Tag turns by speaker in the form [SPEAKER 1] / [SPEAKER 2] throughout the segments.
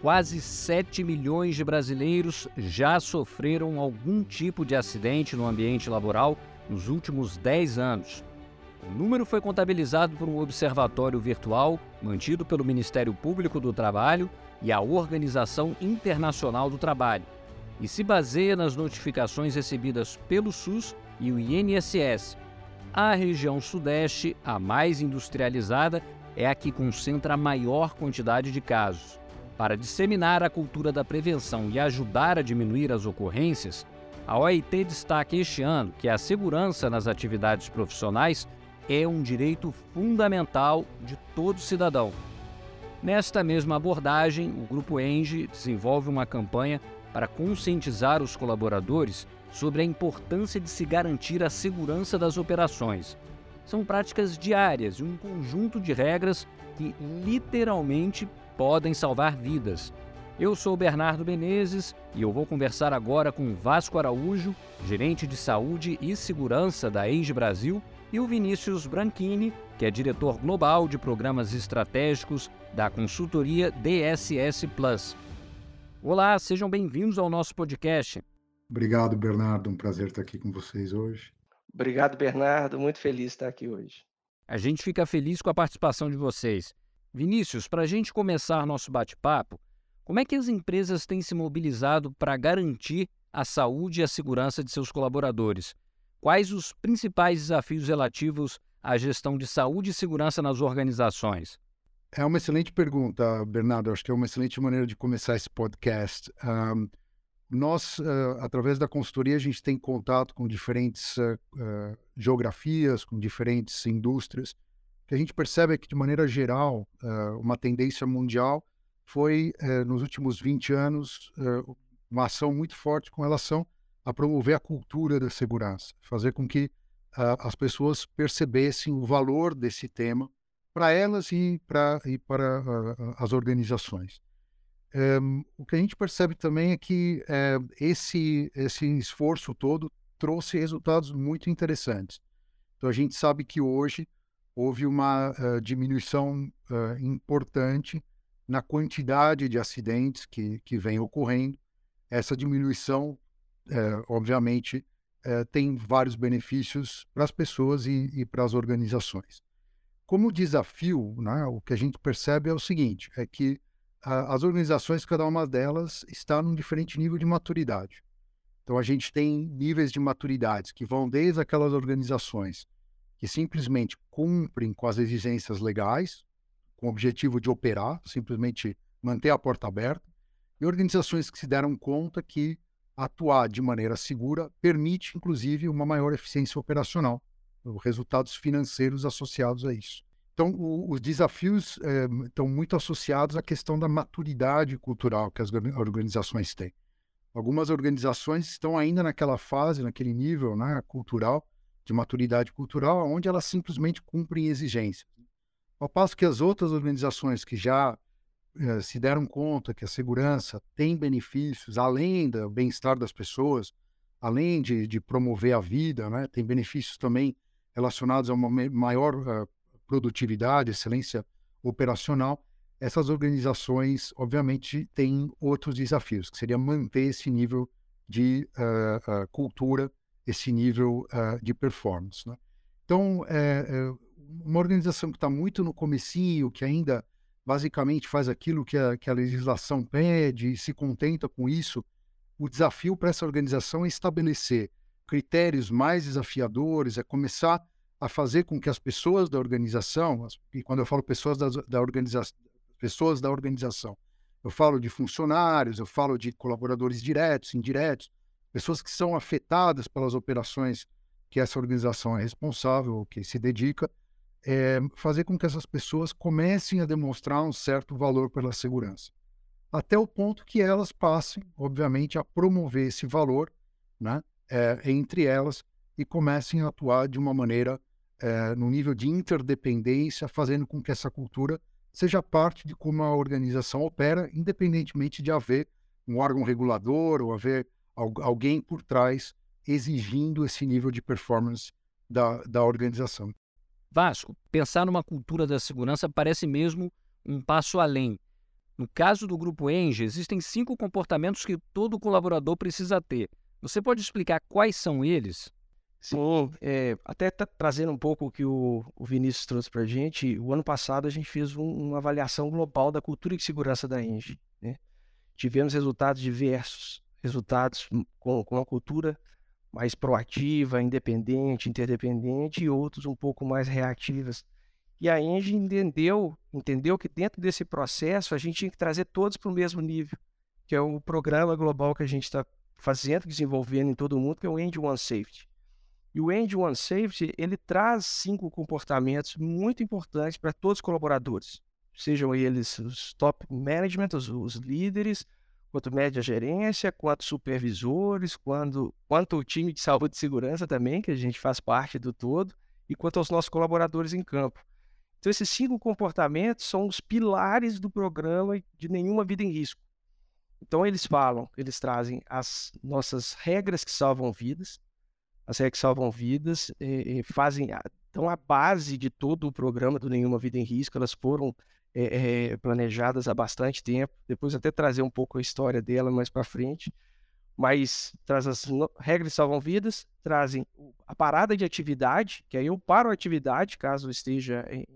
[SPEAKER 1] quase 7 milhões de brasileiros já sofreram algum tipo de acidente no ambiente laboral nos últimos 10 anos. O número foi contabilizado por um observatório virtual mantido pelo Ministério Público do Trabalho e a Organização Internacional do Trabalho, e se baseia nas notificações recebidas pelo SUS e o INSS. A região Sudeste, a mais industrializada, é a que concentra a maior quantidade de casos. Para disseminar a cultura da prevenção e ajudar a diminuir as ocorrências, a OIT destaca este ano que a segurança nas atividades profissionais é um direito fundamental de todo cidadão. Nesta mesma abordagem, o Grupo Enge desenvolve uma campanha para conscientizar os colaboradores sobre a importância de se garantir a segurança das operações. São práticas diárias e um conjunto de regras que literalmente podem salvar vidas. Eu sou Bernardo Menezes e eu vou conversar agora com Vasco Araújo, gerente de saúde e segurança da Age Brasil, e o Vinícius Branchini, que é diretor global de programas estratégicos da consultoria DSS Plus. Olá, sejam bem-vindos ao nosso podcast.
[SPEAKER 2] Obrigado, Bernardo. Um prazer estar aqui com vocês hoje.
[SPEAKER 3] Obrigado, Bernardo. Muito feliz de estar aqui hoje.
[SPEAKER 1] A gente fica feliz com a participação de vocês. Vinícius, para a gente começar nosso bate-papo, como é que as empresas têm se mobilizado para garantir a saúde e a segurança de seus colaboradores? Quais os principais desafios relativos à gestão de saúde e segurança nas organizações?
[SPEAKER 2] É uma excelente pergunta, Bernardo. Acho que é uma excelente maneira de começar esse podcast. Um, nós, uh, através da consultoria, a gente tem contato com diferentes uh, uh, geografias, com diferentes indústrias, que a gente percebe é que, de maneira geral, uh, uma tendência mundial foi, uh, nos últimos 20 anos, uh, uma ação muito forte com relação a promover a cultura da segurança, fazer com que as pessoas percebessem o valor desse tema para elas e, pra, e para as organizações. O que a gente percebe também é que esse, esse esforço todo trouxe resultados muito interessantes. Então, a gente sabe que hoje houve uma uh, diminuição uh, importante na quantidade de acidentes que, que vem ocorrendo. Essa diminuição, uh, obviamente, tem vários benefícios para as pessoas e, e para as organizações. Como desafio, né, o que a gente percebe é o seguinte: é que as organizações, cada uma delas, está num diferente nível de maturidade. Então, a gente tem níveis de maturidade que vão desde aquelas organizações que simplesmente cumprem com as exigências legais, com o objetivo de operar, simplesmente manter a porta aberta, e organizações que se deram conta que atuar de maneira segura permite, inclusive, uma maior eficiência operacional, resultados financeiros associados a isso. Então, o, os desafios é, estão muito associados à questão da maturidade cultural que as organizações têm. Algumas organizações estão ainda naquela fase, naquele nível né, cultural, de maturidade cultural, onde elas simplesmente cumprem exigências. Ao passo que as outras organizações que já eh, se deram conta que a segurança tem benefícios, além do bem-estar das pessoas, além de, de, promover a vida, né, tem benefícios também relacionados a uma maior uh, produtividade, excelência operacional, essas organizações, obviamente, têm outros desafios, que seria manter esse nível de uh, uh, cultura esse nível uh, de performance. Né? Então, é, é, uma organização que está muito no comecinho, que ainda basicamente faz aquilo que a, que a legislação pede e se contenta com isso, o desafio para essa organização é estabelecer critérios mais desafiadores, é começar a fazer com que as pessoas da organização, e quando eu falo pessoas da, da organização, pessoas da organização, eu falo de funcionários, eu falo de colaboradores diretos, indiretos, pessoas que são afetadas pelas operações que essa organização é responsável, que se dedica, é fazer com que essas pessoas comecem a demonstrar um certo valor pela segurança. Até o ponto que elas passem, obviamente, a promover esse valor né, é, entre elas e comecem a atuar de uma maneira é, no nível de interdependência, fazendo com que essa cultura seja parte de como a organização opera, independentemente de haver um órgão regulador ou haver alguém por trás exigindo esse nível de performance da, da organização.
[SPEAKER 1] Vasco, pensar numa cultura da segurança parece mesmo um passo além. No caso do grupo Enge, existem cinco comportamentos que todo colaborador precisa ter. Você pode explicar quais são eles?
[SPEAKER 3] Sim, é, até tá trazendo um pouco o que o, o Vinícius trouxe para a gente, o ano passado a gente fez um, uma avaliação global da cultura e segurança da Enge. Né? Tivemos resultados diversos, resultados com, com uma cultura mais proativa, independente, interdependente e outros um pouco mais reativas. E a Enge entendeu, entendeu que dentro desse processo a gente tinha que trazer todos para o mesmo nível, que é o programa global que a gente está fazendo, desenvolvendo em todo o mundo, que é o End One Safety. E o End One Safety, ele traz cinco comportamentos muito importantes para todos os colaboradores, sejam eles os top management, os, os líderes, quanto média gerência, quanto supervisores, quanto, quanto o time de saúde e segurança também, que a gente faz parte do todo, e quanto aos nossos colaboradores em campo. Então, esses cinco comportamentos são os pilares do programa de Nenhuma Vida em Risco. Então, eles falam, eles trazem as nossas regras que salvam vidas, as regras que salvam vidas, fazem, então, a base de todo o programa do Nenhuma Vida em Risco, elas foram é, é, planejadas há bastante tempo. Depois, até trazer um pouco a história dela mais para frente mas traz as regras salvam vidas, trazem a parada de atividade, que aí eu paro a atividade caso esteja em,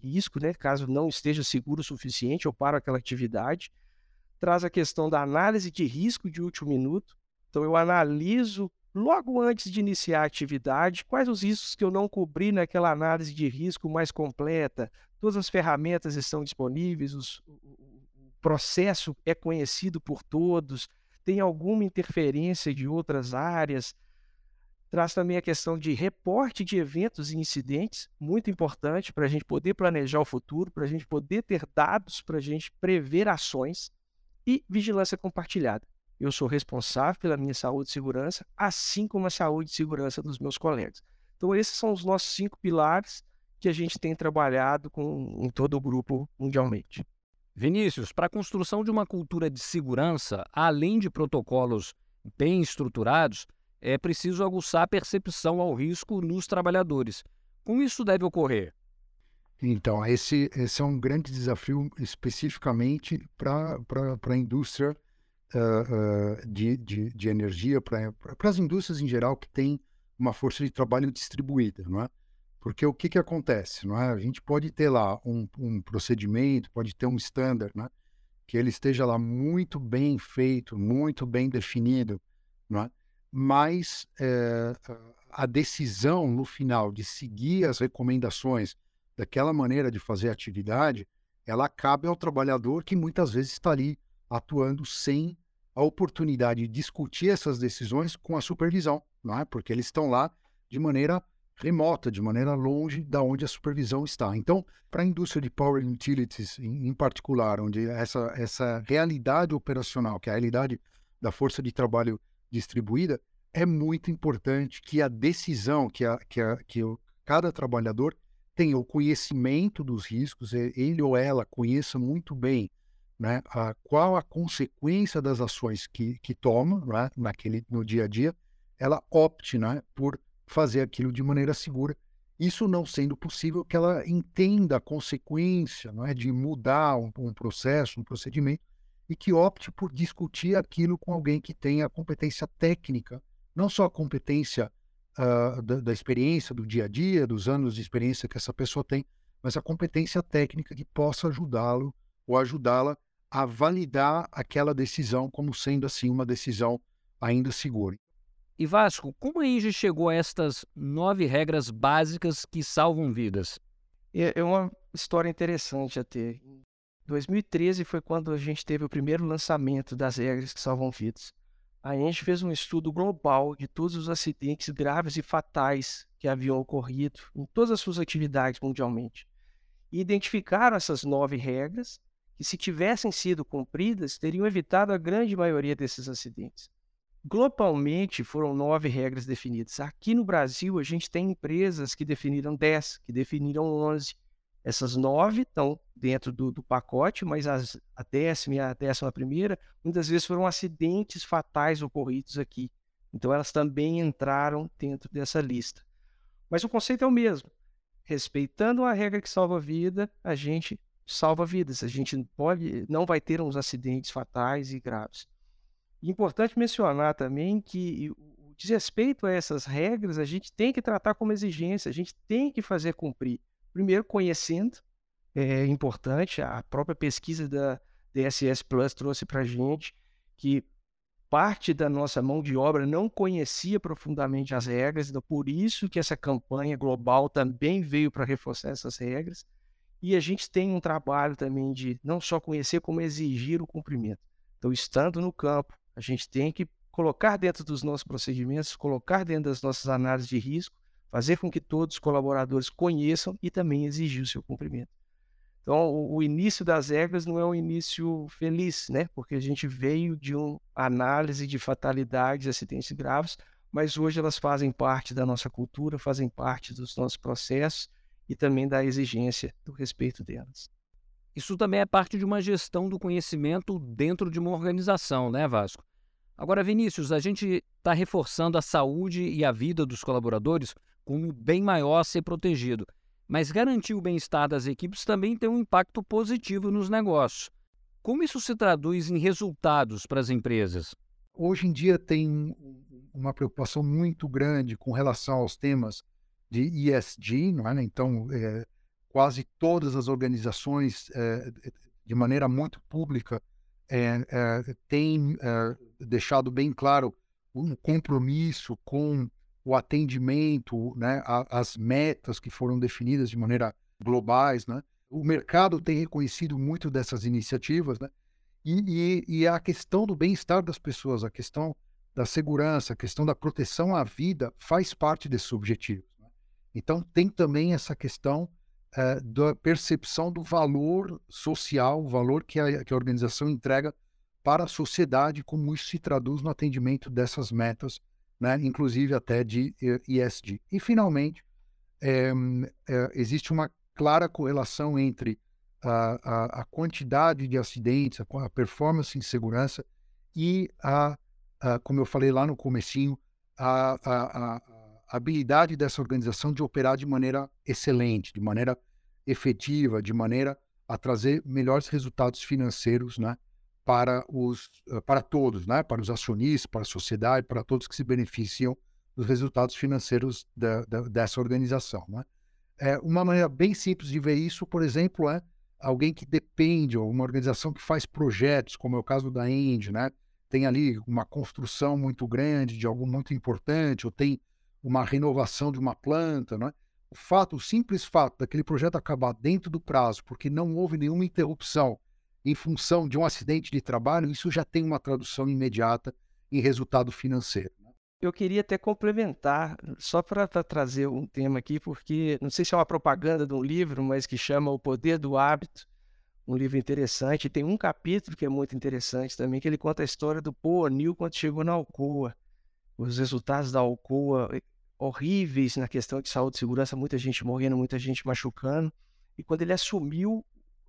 [SPEAKER 3] risco, né? Caso não esteja seguro o suficiente, eu paro aquela atividade. Traz a questão da análise de risco de último minuto. Então, eu analiso logo antes de iniciar a atividade quais os riscos que eu não cobri naquela análise de risco mais completa. Todas as ferramentas estão disponíveis, os, o processo é conhecido por todos, tem alguma interferência de outras áreas Traz também a questão de reporte de eventos e incidentes, muito importante para a gente poder planejar o futuro, para a gente poder ter dados, para a gente prever ações e vigilância compartilhada. Eu sou responsável pela minha saúde e segurança, assim como a saúde e segurança dos meus colegas. Então, esses são os nossos cinco pilares que a gente tem trabalhado com, em todo o grupo mundialmente.
[SPEAKER 1] Vinícius, para a construção de uma cultura de segurança, além de protocolos bem estruturados, é preciso aguçar a percepção ao risco nos trabalhadores. Como isso deve ocorrer?
[SPEAKER 2] Então, esse, esse é um grande desafio especificamente para a indústria uh, de, de, de, energia, para as indústrias em geral que têm uma força de trabalho distribuída, não é? Porque o que, que acontece? Não é? A gente pode ter lá um, um procedimento, pode ter um standard, é? que ele esteja lá muito bem feito, muito bem definido, não é? mas é, a decisão no final de seguir as recomendações daquela maneira de fazer atividade, ela cabe ao trabalhador que muitas vezes está ali atuando sem a oportunidade de discutir essas decisões com a supervisão, não é? Porque eles estão lá de maneira remota, de maneira longe da onde a supervisão está. Então, para a indústria de power utilities em, em particular, onde essa essa realidade operacional, que é a realidade da força de trabalho distribuída, é muito importante que a decisão, que, a, que, a, que o, cada trabalhador tenha o conhecimento dos riscos, ele ou ela conheça muito bem né, a, qual a consequência das ações que, que toma né, naquele, no dia a dia, ela opte né, por fazer aquilo de maneira segura. Isso não sendo possível, que ela entenda a consequência não é, de mudar um, um processo, um procedimento, e que opte por discutir aquilo com alguém que tenha competência técnica, não só a competência uh, da, da, experiência do dia a dia, dos anos de experiência que essa pessoa tem, mas a competência técnica que possa ajudá-lo ou ajudá-la a validar aquela decisão como sendo assim uma decisão ainda segura.
[SPEAKER 1] E Vasco, como a Inge chegou a estas nove regras básicas que salvam vidas?
[SPEAKER 3] É, é uma história interessante a ter. 2013 foi quando a gente teve o primeiro lançamento das regras que salvam vidas. A gente fez um estudo global de todos os acidentes graves e fatais que haviam ocorrido em todas as suas atividades mundialmente. E identificaram essas nove regras que, se tivessem sido cumpridas, teriam evitado a grande maioria desses acidentes. Globalmente, foram nove regras definidas. Aqui no Brasil, a gente tem empresas que definiram dez, que definiram onze, essas nove estão dentro do, do pacote, mas as, a décima e a décima primeira, muitas vezes foram acidentes fatais ocorridos aqui. Então elas também entraram dentro dessa lista. Mas o conceito é o mesmo. Respeitando a regra que salva a vida, a gente salva vidas. A gente pode, não vai ter uns acidentes fatais e graves. Importante mencionar também que o desrespeito a essas regras a gente tem que tratar como exigência, a gente tem que fazer cumprir. Primeiro, conhecendo, é importante, a própria pesquisa da DSS Plus trouxe para a gente que parte da nossa mão de obra não conhecia profundamente as regras, então por isso que essa campanha global também veio para reforçar essas regras. E a gente tem um trabalho também de não só conhecer, como exigir o cumprimento. Então, estando no campo, a gente tem que colocar dentro dos nossos procedimentos, colocar dentro das nossas análises de risco, fazer com que todos os colaboradores conheçam e também exigir o seu cumprimento. Então, o, o início das regras não é um início feliz, né? Porque a gente veio de uma análise de fatalidades, acidentes graves, mas hoje elas fazem parte da nossa cultura, fazem parte dos nossos processos e também da exigência do respeito delas.
[SPEAKER 1] Isso também é parte de uma gestão do conhecimento dentro de uma organização, né, Vasco? Agora, Vinícius, a gente está reforçando a saúde e a vida dos colaboradores como um bem maior a ser protegido. Mas garantir o bem-estar das equipes também tem um impacto positivo nos negócios. Como isso se traduz em resultados para as empresas?
[SPEAKER 2] Hoje em dia tem uma preocupação muito grande com relação aos temas de ESG, não é? Então, é, quase todas as organizações, é, de maneira muito pública, é, têm deixado bem claro um compromisso com o atendimento, né, as metas que foram definidas de maneira globais, né? O mercado tem reconhecido muito dessas iniciativas, né? E, e, e a questão do bem-estar das pessoas, a questão da segurança, a questão da proteção à vida faz parte desses objetivos. Então tem também essa questão é, da percepção do valor social, o valor que a, que a organização entrega para a sociedade, como isso se traduz no atendimento dessas metas né, inclusive até de ESG. E, finalmente, é, é, existe uma clara correlação entre a, a, a, quantidade de acidentes, a, a performance em segurança e a, como eu falei lá no comecinho, a, habilidade dessa organização de operar de maneira excelente, de maneira efetiva, de maneira a trazer melhores resultados financeiros, né, para, os, eh, para todos, né? para os acionistas, para a sociedade, para todos que se beneficiam dos resultados financeiros da, da, dessa organização. Né? É, uma maneira bem simples de ver isso, por exemplo, é alguém que depende, ou uma organização que faz projetos, como é o caso da End, né? tem ali uma construção muito grande de algo muito importante, ou tem uma renovação de uma planta. Né? O fato, o simples fato daquele projeto acabar dentro do prazo, porque não houve nenhuma interrupção em função de um acidente de trabalho, isso já tem uma tradução imediata em resultado financeiro. Né?
[SPEAKER 3] Eu queria até complementar, só para trazer um tema aqui, porque não sei se é uma propaganda de um livro, mas que chama O Poder do Hábito, um livro interessante. Tem um capítulo que é muito interessante também, que ele conta a história do Paul O'Neill quando chegou na Alcoa. Os resultados da Alcoa horríveis na questão de saúde e segurança, muita gente morrendo, muita gente machucando. E quando ele assumiu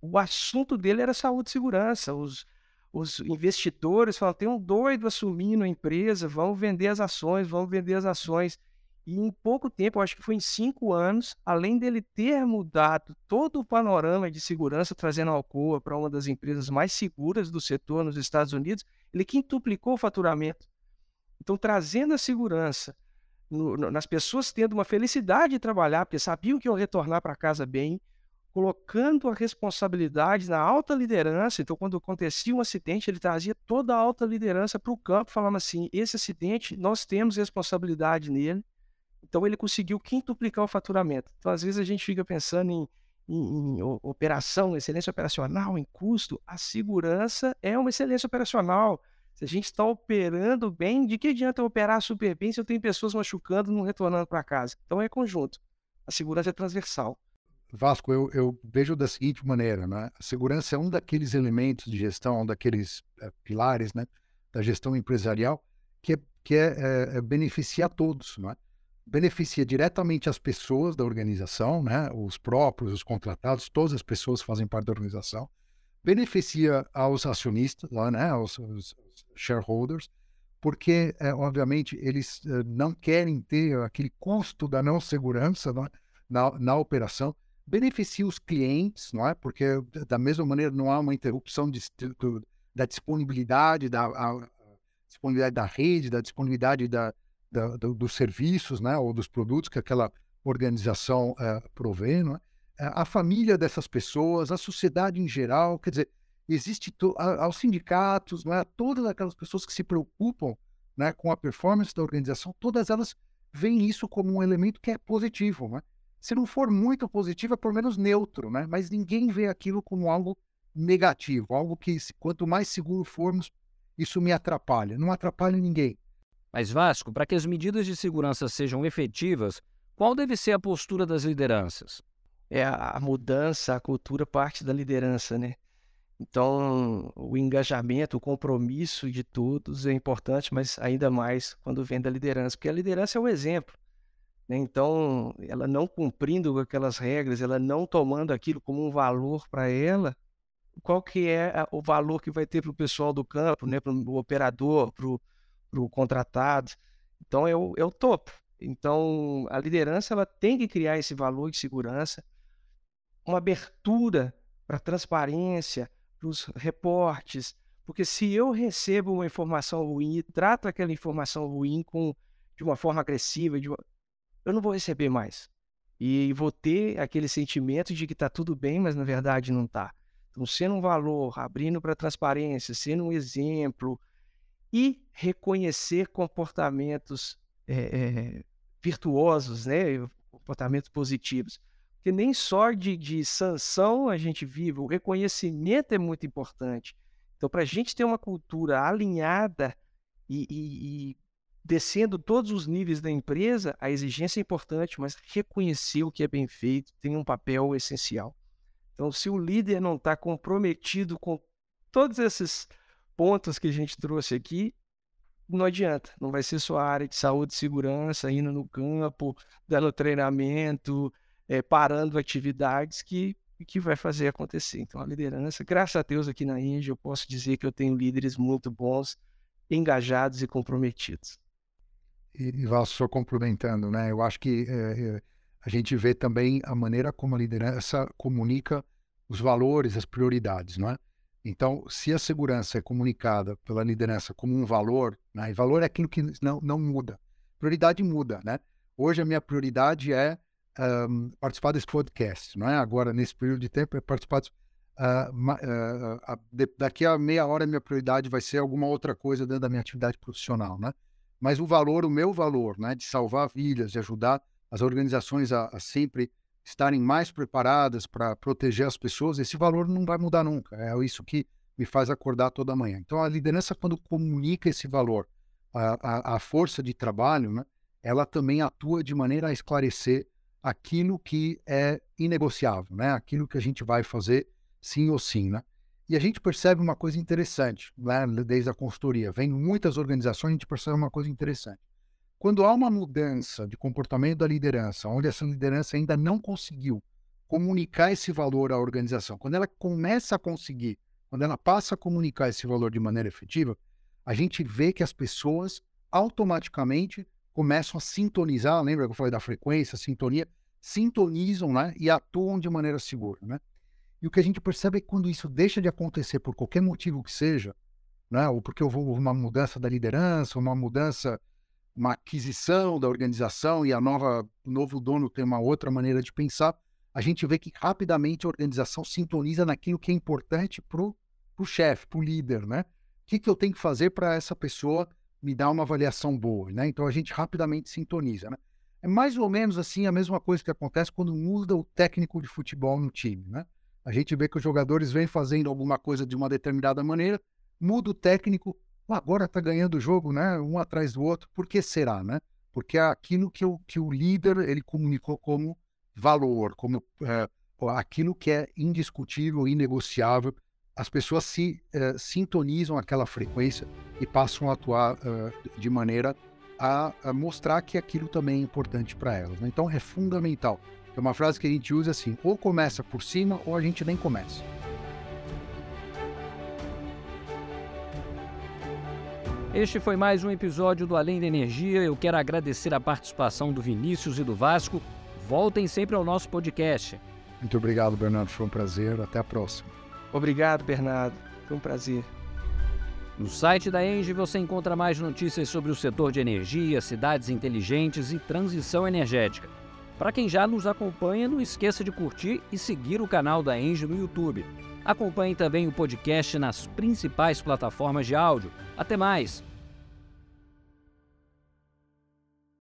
[SPEAKER 3] o assunto dele era saúde e segurança. Os, os investidores falaram: tem um doido assumindo a empresa, vamos vender as ações, vamos vender as ações. E em pouco tempo, acho que foi em cinco anos, além dele ter mudado todo o panorama de segurança, trazendo a Alcoa para uma das empresas mais seguras do setor nos Estados Unidos, ele quintuplicou o faturamento. Então, trazendo a segurança nas pessoas tendo uma felicidade de trabalhar, porque sabiam que iam retornar para casa bem, colocando a responsabilidade na alta liderança. Então, quando acontecia um acidente, ele trazia toda a alta liderança para o campo, falando assim: esse acidente, nós temos responsabilidade nele. Então, ele conseguiu quintuplicar o faturamento. Então, às vezes, a gente fica pensando em, em, em operação, excelência operacional, em custo. A segurança é uma excelência operacional. Se a gente está operando bem, de que adianta operar super bem se eu tenho pessoas machucando e não retornando para casa? Então, é conjunto. A segurança é transversal.
[SPEAKER 2] Vasco, eu, eu, vejo da seguinte maneira, né? A segurança é um daqueles elementos de gestão, um daqueles é, pilares, né, da gestão empresarial que é, que é, é, é beneficia a todos, né? Beneficia diretamente as pessoas da organização, né? Os próprios, os contratados, todas as pessoas fazem parte da organização. Beneficia aos acionistas, lá, né? Aos, aos shareholders, porque, é, obviamente, eles não querem ter aquele custo da não segurança né? na, na operação beneficia os clientes, não é? Porque da mesma maneira não há uma interrupção de, do, da disponibilidade da a, disponibilidade da rede, da disponibilidade da, da do, dos serviços, né? Ou dos produtos que aquela organização uh, provê, não é? A família dessas pessoas, a sociedade em geral, quer dizer, existe aos sindicatos, não é? Todas aquelas pessoas que se preocupam, né? Com a performance da organização, todas elas veem isso como um elemento que é positivo, não é? se não for muito positivo, é pelo menos neutro, né? Mas ninguém vê aquilo como algo negativo, algo que quanto mais seguro formos, isso me atrapalha. Não atrapalha ninguém.
[SPEAKER 1] Mas Vasco, para que as medidas de segurança sejam efetivas, qual deve ser a postura das lideranças?
[SPEAKER 3] É a mudança, a cultura parte da liderança, né? Então, o engajamento, o compromisso de todos é importante, mas ainda mais quando vem da liderança, porque a liderança é o exemplo. Né? Então, ela não cumprindo aquelas regras, ela não tomando aquilo como um valor para ela, qual que é o valor que vai ter para o pessoal do campo, né? para o operador, para o contratado? Então, é o, é o topo. Então, a liderança ela tem que criar esse valor de segurança, uma abertura para transparência, para os reportes, porque se eu recebo uma informação ruim e trato aquela informação ruim com, de uma forma agressiva, uma, eu não vou receber mais. E vou ter aquele sentimento de que está tudo bem, mas na verdade não está. Então, sendo um valor, abrindo para transparência, sendo um exemplo e reconhecer comportamentos é, é, virtuosos, né? comportamentos positivos. Porque nem só de, de sanção a gente vive, o reconhecimento é muito importante. Então, para a gente ter uma cultura alinhada e, e, e descendo todos os níveis da empresa, a exigência é importante, mas reconhecer o que é bem feito tem um papel essencial. Então, se o líder não está comprometido com todos esses pontos que a gente trouxe aqui, não adianta. Não vai ser só a área de saúde e segurança, indo no campo, dando treinamento, é, parando atividades que, que vai fazer acontecer. Então, a liderança, graças a Deus aqui na Índia, eu posso dizer que eu tenho líderes muito bons, engajados e comprometidos
[SPEAKER 2] e, e só complementando, né? Eu acho que é, a gente vê também a maneira como a liderança comunica os valores, as prioridades, não é? Então, se a segurança é comunicada pela liderança como um valor, né? e valor é aquilo que não, não muda, prioridade muda, né? Hoje a minha prioridade é um, participar desse podcast, não é? Agora, nesse período de tempo, é participar de, uh, uh, de, daqui a meia hora minha prioridade vai ser alguma outra coisa dentro da minha atividade profissional, né? mas o valor, o meu valor, né, de salvar vidas, de ajudar as organizações a, a sempre estarem mais preparadas para proteger as pessoas, esse valor não vai mudar nunca. É isso que me faz acordar toda manhã. Então, a liderança, quando comunica esse valor, a, a, a força de trabalho, né, ela também atua de maneira a esclarecer aquilo que é inegociável, né? aquilo que a gente vai fazer sim ou sim. Né? E a gente percebe uma coisa interessante, né, desde a consultoria. Vem muitas organizações, a gente percebe uma coisa interessante. Quando há uma mudança de comportamento da liderança, onde essa liderança ainda não conseguiu comunicar esse valor à organização, quando ela começa a conseguir, quando ela passa a comunicar esse valor de maneira efetiva, a gente vê que as pessoas automaticamente começam a sintonizar, lembra que eu falei da frequência, sintonia, sintonizam né, e atuam de maneira segura. Né? E o que a gente percebe é que quando isso deixa de acontecer por qualquer motivo que seja, né, ou porque houve uma mudança da liderança, uma mudança, uma aquisição da organização e a nova, o novo dono tem uma outra maneira de pensar, a gente vê que rapidamente a organização sintoniza naquilo que é importante para o chefe, para o líder, né? O que, que eu tenho que fazer para essa pessoa me dar uma avaliação boa, né? Então a gente rapidamente sintoniza, né? É mais ou menos assim a mesma coisa que acontece quando muda o técnico de futebol no time, né? A gente vê que os jogadores vêm fazendo alguma coisa de uma determinada maneira, muda o técnico, agora está ganhando o jogo, né? Um atrás do outro. Por que será, né? Porque é aquilo que o, que o líder ele comunicou como valor, como é, aquilo que é indiscutível, inegociável. As pessoas se é, sintonizam aquela frequência e passam a atuar é, de maneira a, a, mostrar que aquilo também é importante para elas. Né? Então é fundamental. É uma frase que a gente usa assim: ou começa por cima ou a gente nem começa.
[SPEAKER 1] Este foi mais um episódio do Além da Energia. Eu quero agradecer a participação do Vinícius e do Vasco. Voltem sempre ao nosso podcast.
[SPEAKER 2] Muito obrigado, Bernardo. Foi um prazer. Até a próxima.
[SPEAKER 3] Obrigado, Bernardo. Foi um prazer.
[SPEAKER 1] No site da Engie você encontra mais notícias sobre o setor de energia, cidades inteligentes e transição energética. Para quem já nos acompanha, não esqueça de curtir e seguir o canal da Engie no YouTube. Acompanhe também o podcast nas principais plataformas de áudio. Até mais!